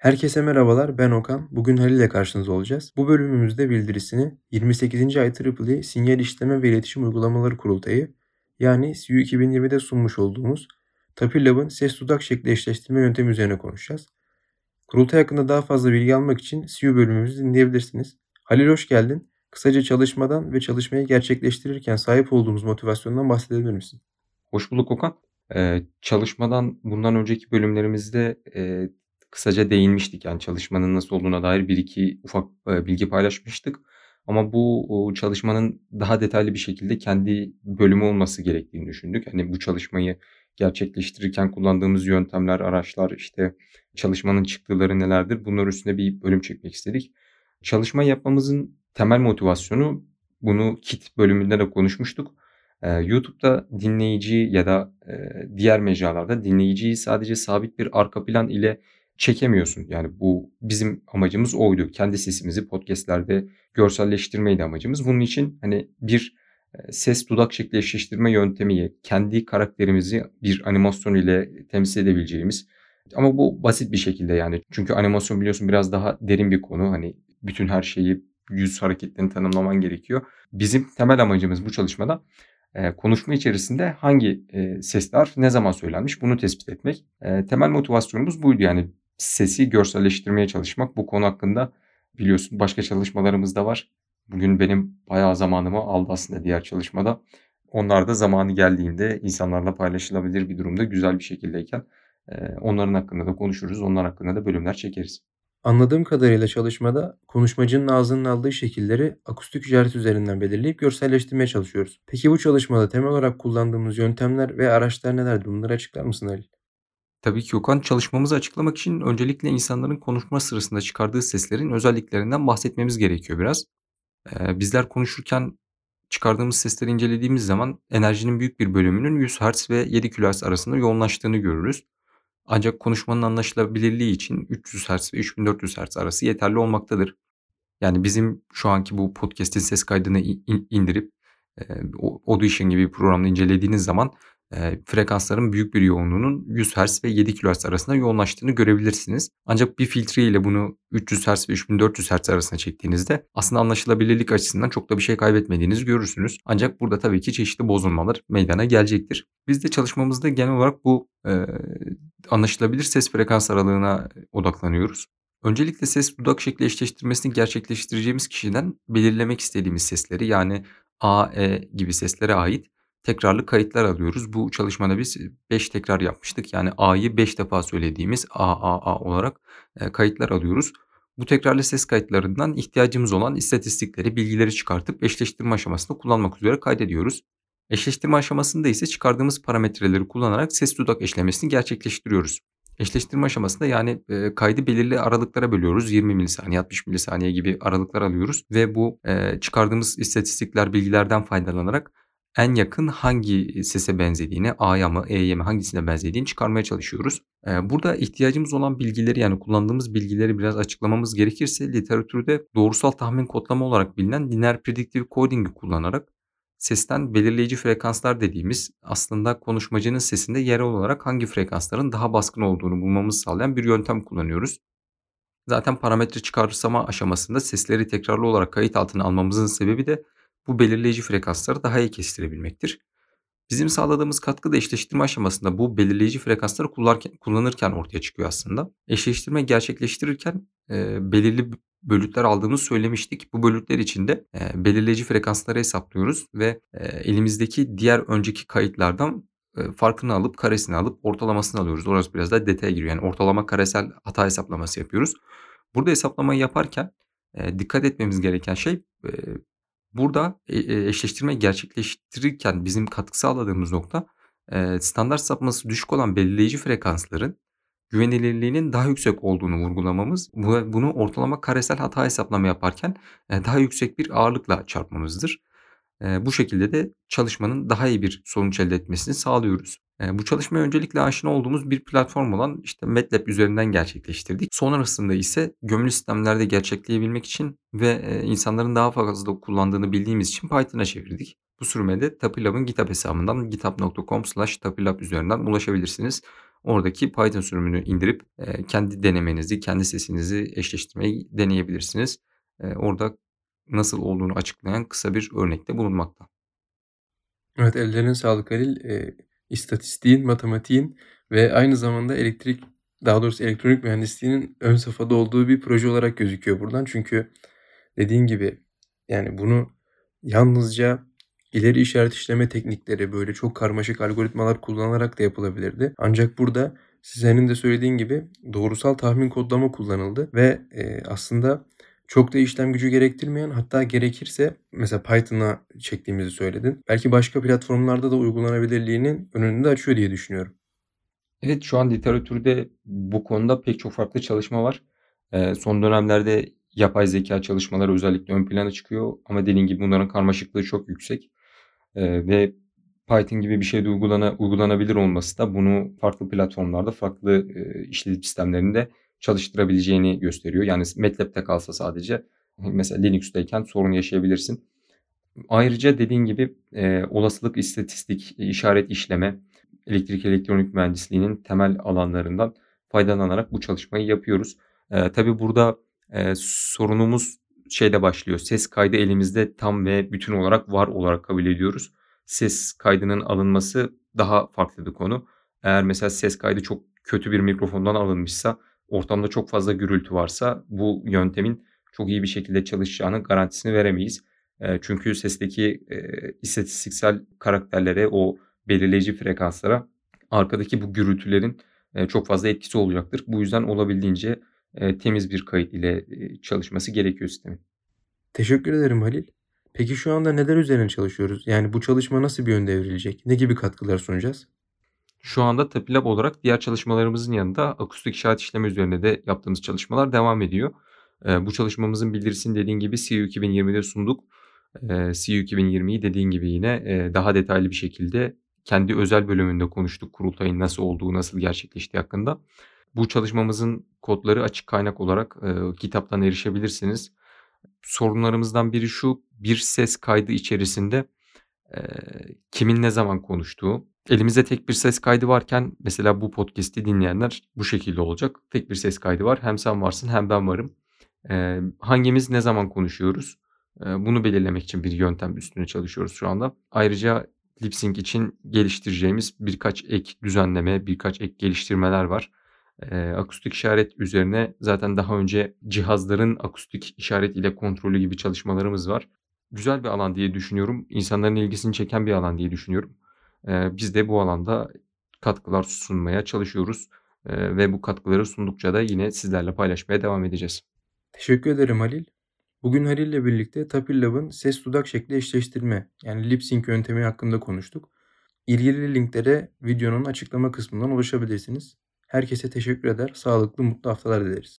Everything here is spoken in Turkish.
Herkese merhabalar, ben Okan. Bugün Halil ile karşınızda olacağız. Bu bölümümüzde bildirisini 28. IEEE Sinyal İşleme ve İletişim Uygulamaları Kurultayı yani SIU 2020'de sunmuş olduğumuz Tapirlab'ın ses dudak şekli eşleştirme yöntemi üzerine konuşacağız. Kurultay hakkında daha fazla bilgi almak için SIU bölümümüzü dinleyebilirsiniz. Halil hoş geldin. Kısaca çalışmadan ve çalışmayı gerçekleştirirken sahip olduğumuz motivasyondan bahsedebilir misin? Hoş bulduk Okan. Eee, çalışmadan bundan önceki bölümlerimizde, eee, kısaca değinmiştik. Yani çalışmanın nasıl olduğuna dair bir iki ufak, eee, bilgi paylaşmıştık. Ama bu, çalışmanın daha detaylı bir şekilde kendi bölümü olması gerektiğini düşündük. Hani, bu çalışmayı gerçekleştirirken kullandığımız yöntemler, araçlar, işte, çalışmanın çıktıları nelerdir? Bunlar üstüne bir bölüm çekmek istedik. Çalışma yapmamızın temel motivasyonu, bunu Kit bölümünde de konuşmuştuk. Eee, YouTube'da dinleyiciyi ya da, eee, diğer mecralarda dinleyiciyi sadece sabit bir arka plan ile çekemiyorsun. Yani, bu bizim amacımız oydu. Kendi sesimizi podcast'lerde görselleştirmeydi amacımız. Bunun için, hani, bir, eee, ses dudak şekli eşleştirme yöntemiyle kendi karakterimizi bir animasyon ile temsil edebileceğimiz ama bu basit bir şekilde, yani. Çünkü animasyon biliyorsun biraz daha derin bir konu. Hani, bütün her şeyi, yüz hareketlerini tanımlaman gerekiyor. Bizim temel amacımız bu çalışmada, eee, konuşma içerisinde hangi, eee, sesler ne zaman söylenmiş bunu tespit etmek. Temel motivasyonumuz buydu, yani, sesi görselleştirmeye çalışmak. Bu konu hakkında biliyorsun başka çalışmalarımız da var. Bugün benim bayağı zamanımı aldı aslında diğer çalışmada. Onlar da zamanı geldiğinde insanlarla paylaşılabilir bir durumda güzel bir şekildeyken, eee, onların hakkında da konuşuruz. Onlar hakkında da bölümler çekeriz. Anladığım kadarıyla çalışmada konuşmacının ağzının aldığı şekilleri akustik işaret üzerinden belirleyip görselleştirmeye çalışıyoruz. Peki bu çalışmada temel olarak kullandığımız yöntemler ve araçlar nelerdir? Bunları açıklar mısın Halil? Tabii ki Okan. Çalışmamızı açıklamak için öncelikle insanların konuşma sırasında çıkardığı seslerin özelliklerinden bahsetmemiz gerekiyor biraz. Eee, bizler konuşurken çıkardığımız sesleri incelediğimiz zaman enerjinin büyük bir bölümünün 100 Hz ve 7 kHz arasında yoğunlaştığını görürüz. Ancak konuşmanın anlaşılabilirliği için 300 Hz ve 3400 Hz arası yeterli olmaktadır. Yani bizim şu anki bu podcast'in ses kaydını in indirip, o Audition gibi bir programda incelediğiniz zaman, eee, frekansların büyük bir yoğunluğunun 100 Hz ve 7 kHz arasında yoğunlaştığını görebilirsiniz. Ancak bir filtre ile bunu 300 Hz ve 3400 Hz arasına çektiğinizde aslında anlaşılabilirlik açısından çok da bir şey kaybetmediğinizi görürsünüz. Ancak burada tabii ki çeşitli bozulmalar meydana gelecektir. Biz de çalışmamızda genel olarak bu, eee, anlaşılabilir ses frekans aralığına odaklanıyoruz. Öncelikle ses dudak şekli eşleştirmesini gerçekleştireceğimiz kişiden belirlemek istediğimiz sesleri yani a, e gibi seslere ait tekrarlı kayıtlar alıyoruz. Bu çalışmada biz 5 tekrar yapmıştık. Yani a'yı 5 defa söylediğimiz a, a, a olarak, eee, kayıtlar alıyoruz. Bu tekrarlı ses kayıtlarından ihtiyacımız olan istatistikleri, bilgileri çıkartıp eşleştirme aşamasında kullanmak üzere kaydediyoruz. Eşleştirme aşamasında ise çıkardığımız parametreleri kullanarak ses dudak eşlemesini gerçekleştiriyoruz. Eşleştirme aşamasında yani, eee, kaydı belirli aralıklara bölüyoruz. 20 milisaniye, 60 milisaniye gibi aralıklar alıyoruz ve bu, çıkardığımız istatistikler, bilgilerden faydalanarak en yakın hangi sese benzediğini, a'ya mı, e'ye mi hangisine benzediğini çıkarmaya çalışıyoruz. Burada ihtiyacımız olan bilgileri yani kullandığımız bilgileri biraz açıklamamız gerekirse literatürde doğrusal tahmin kodlama olarak bilinen Linear Predictive Coding'i kullanarak sesten belirleyici frekanslar dediğimiz aslında konuşmacının sesinde yerel olarak hangi frekansların daha baskın olduğunu bulmamızı sağlayan bir yöntem kullanıyoruz. Zaten parametre çıkarsama aşamasında sesleri tekrarlı olarak kayıt altına almamızın sebebi de bu belirleyici frekansları daha iyi kestirebilmektir. Bizim sağladığımız katkı da eşleştirme aşamasında bu belirleyici frekansları kullanırken ortaya çıkıyor aslında. Eşleştirme gerçekleştirirken, eee, belirli bölütler aldığımızı söylemiştik. Bu bölütler için de, eee, belirleyici frekansları hesaplıyoruz ve, eee, elimizdeki diğer önceki kayıtlardan, eee, farkını alıp, karesini alıp ortalamasını alıyoruz. Orası biraz daha detaya giriyor. Yani ortalama karesel hata hesaplaması yapıyoruz. Burada hesaplamayı yaparken, eee, dikkat etmemiz gereken şey, eee, burada, e eee, eşleştirmeyi gerçekleştirirken bizim katkı sağladığımız nokta, eee, standart sapması düşük olan belirleyici frekansların güvenilirliğinin daha yüksek olduğunu vurgulamamız ve bunu ortalama karesel hata hesaplama yaparken, daha yüksek bir ağırlıkla çarpmamızdır. Bu şekilde de çalışmanın daha iyi bir sonuç elde etmesini sağlıyoruz. Eee, bu çalışmaya öncelikle aşina olduğumuz bir platform olan, işte, MATLAB üzerinden gerçekleştirdik. Sonrasında ise gömülü sistemlerde gerçekleyebilmek için ve, eee, insanların daha fazla kullandığını bildiğimiz için Python'a çevirdik. Bu sürüme de Tapirlab'ın GitHub hesabından github.com/tapirlab üzerinden ulaşabilirsiniz. oradaki Python sürümünü indirip, eee, kendi denemenizi, kendi sesinizi eşleştirmeyi deneyebilirsiniz. Eee, orada nasıl olduğunu açıklayan kısa bir örnekte bulunmakta. Evet, ellerine sağlık Halil. İstatistiğin, matematiğin ve aynı zamanda elektrik daha doğrusu elektronik mühendisliğinin ön safhada olduğu bir proje olarak gözüküyor buradan. Çünkü dediğin gibi, yani, bunu yalnızca ileri işaret işleme teknikleri, böyle, çok karmaşık algoritmalar kullanarak da yapılabilirdi. Ancak burada senin de söylediğin gibi doğrusal tahmin kodlama kullanıldı ve, eee, aslında çok da işlem gücü gerektirmeyen hatta gerekirse mesela Python'a çektiğimizi söyledin. Belki başka platformlarda da uygulanabilirliğinin önünü de açıyor diye düşünüyorum. Evet, şu an literatürde bu konuda pek çok farklı çalışma var. Eee, son dönemlerde yapay zekâ çalışmaları özellikle ön plana çıkıyor ama dediğin gibi bunların karmaşıklığı çok yüksek, eee, ve Python gibi bir şeyde uygulana uygulanabilir olması da bunu farklı platformlarda, farklı, eee, işletim sistemlerinde çalıştırabileceğini gösteriyor. Yani MATLab'te kalsa sadece mesela Linux'tayken sorun yaşayabilirsin. Ayrıca dediğin gibi, eee, olasılık, istatistik, işaret işleme, elektrik elektronik mühendisliğinin temel alanlarından faydalanarak bu çalışmayı yapıyoruz. Eee, tabii burada, eee, sorunumuz şeyde başlıyor, ses kaydı elimizde tam ve bütün olarak var olarak kabul ediyoruz. Ses kaydının alınması daha farklı bir konu. Eğer mesela ses kaydı çok kötü bir mikrofondan alınmışsa, ortamda çok fazla gürültü varsa bu yöntemin çok iyi bir şekilde çalışacağının garantisini veremeyiz. Çünkü sesteki, istatistiksel karakterlere, o belirleyici frekanslara arkadaki bu gürültülerin, çok fazla etkisi olacaktır. Bu yüzden olabildiğince, temiz bir kayıt ile, çalışması gerekiyor sistemin. Teşekkür ederim Halil. Peki şu anda neler üzerine çalışıyoruz? Yani bu çalışma nasıl bir yönde evrilecek? Ne gibi katkılar sunacağız? Şu anda TapiLab olarak diğer çalışmalarımızın yanında akustik işaret işleme üzerine de yaptığımız çalışmalar devam ediyor. Eee, bu çalışmamızın bildirisini dediğin gibi CU 2020'de sunduk. Eee, CU 2020'yi dediğin gibi yine, eee, daha detaylı bir şekilde kendi özel bölümünde konuştuk kurultayın nasıl olduğu, nasıl gerçekleştiği hakkında. Bu çalışmamızın kodları açık kaynak olarak, eee, kitaptan erişebilirsiniz. Sorunlarımızdan biri şu, bir ses kaydı içerisinde, eee, kimin ne zaman konuştuğu. Elimizde tek bir ses kaydı varken mesela bu podcast'i dinleyenler bu şekilde olacak. Tek bir ses kaydı var. Hem sen varsın hem ben varım. Eee, hangimiz ne zaman konuşuyoruz? Eee, bunu belirlemek için bir yöntem üstüne çalışıyoruz şu anda. Ayrıca lip sync için geliştireceğimiz birkaç ek düzenleme, birkaç ek geliştirmeler var. Eee, akustik işaret üzerine zaten daha önce cihazların akustik işaret ile kontrolü gibi çalışmalarımız var. Güzel bir alan diye düşünüyorum. İnsanların ilgisini çeken bir alan diye düşünüyorum. Biz de bu alanda katkılar sunmaya çalışıyoruz, ve bu katkıları sundukça da yine sizlerle paylaşmaya devam edeceğiz. Teşekkür ederim Halil. Bugün Halil'le birlikte TapiLab'ın ses dudak şekli eşleştirme yani lip sync yöntemi hakkında konuştuk. İlgili linklere videonun açıklama kısmından ulaşabilirsiniz. Herkese teşekkür eder, sağlıklı, mutlu haftalar dileriz.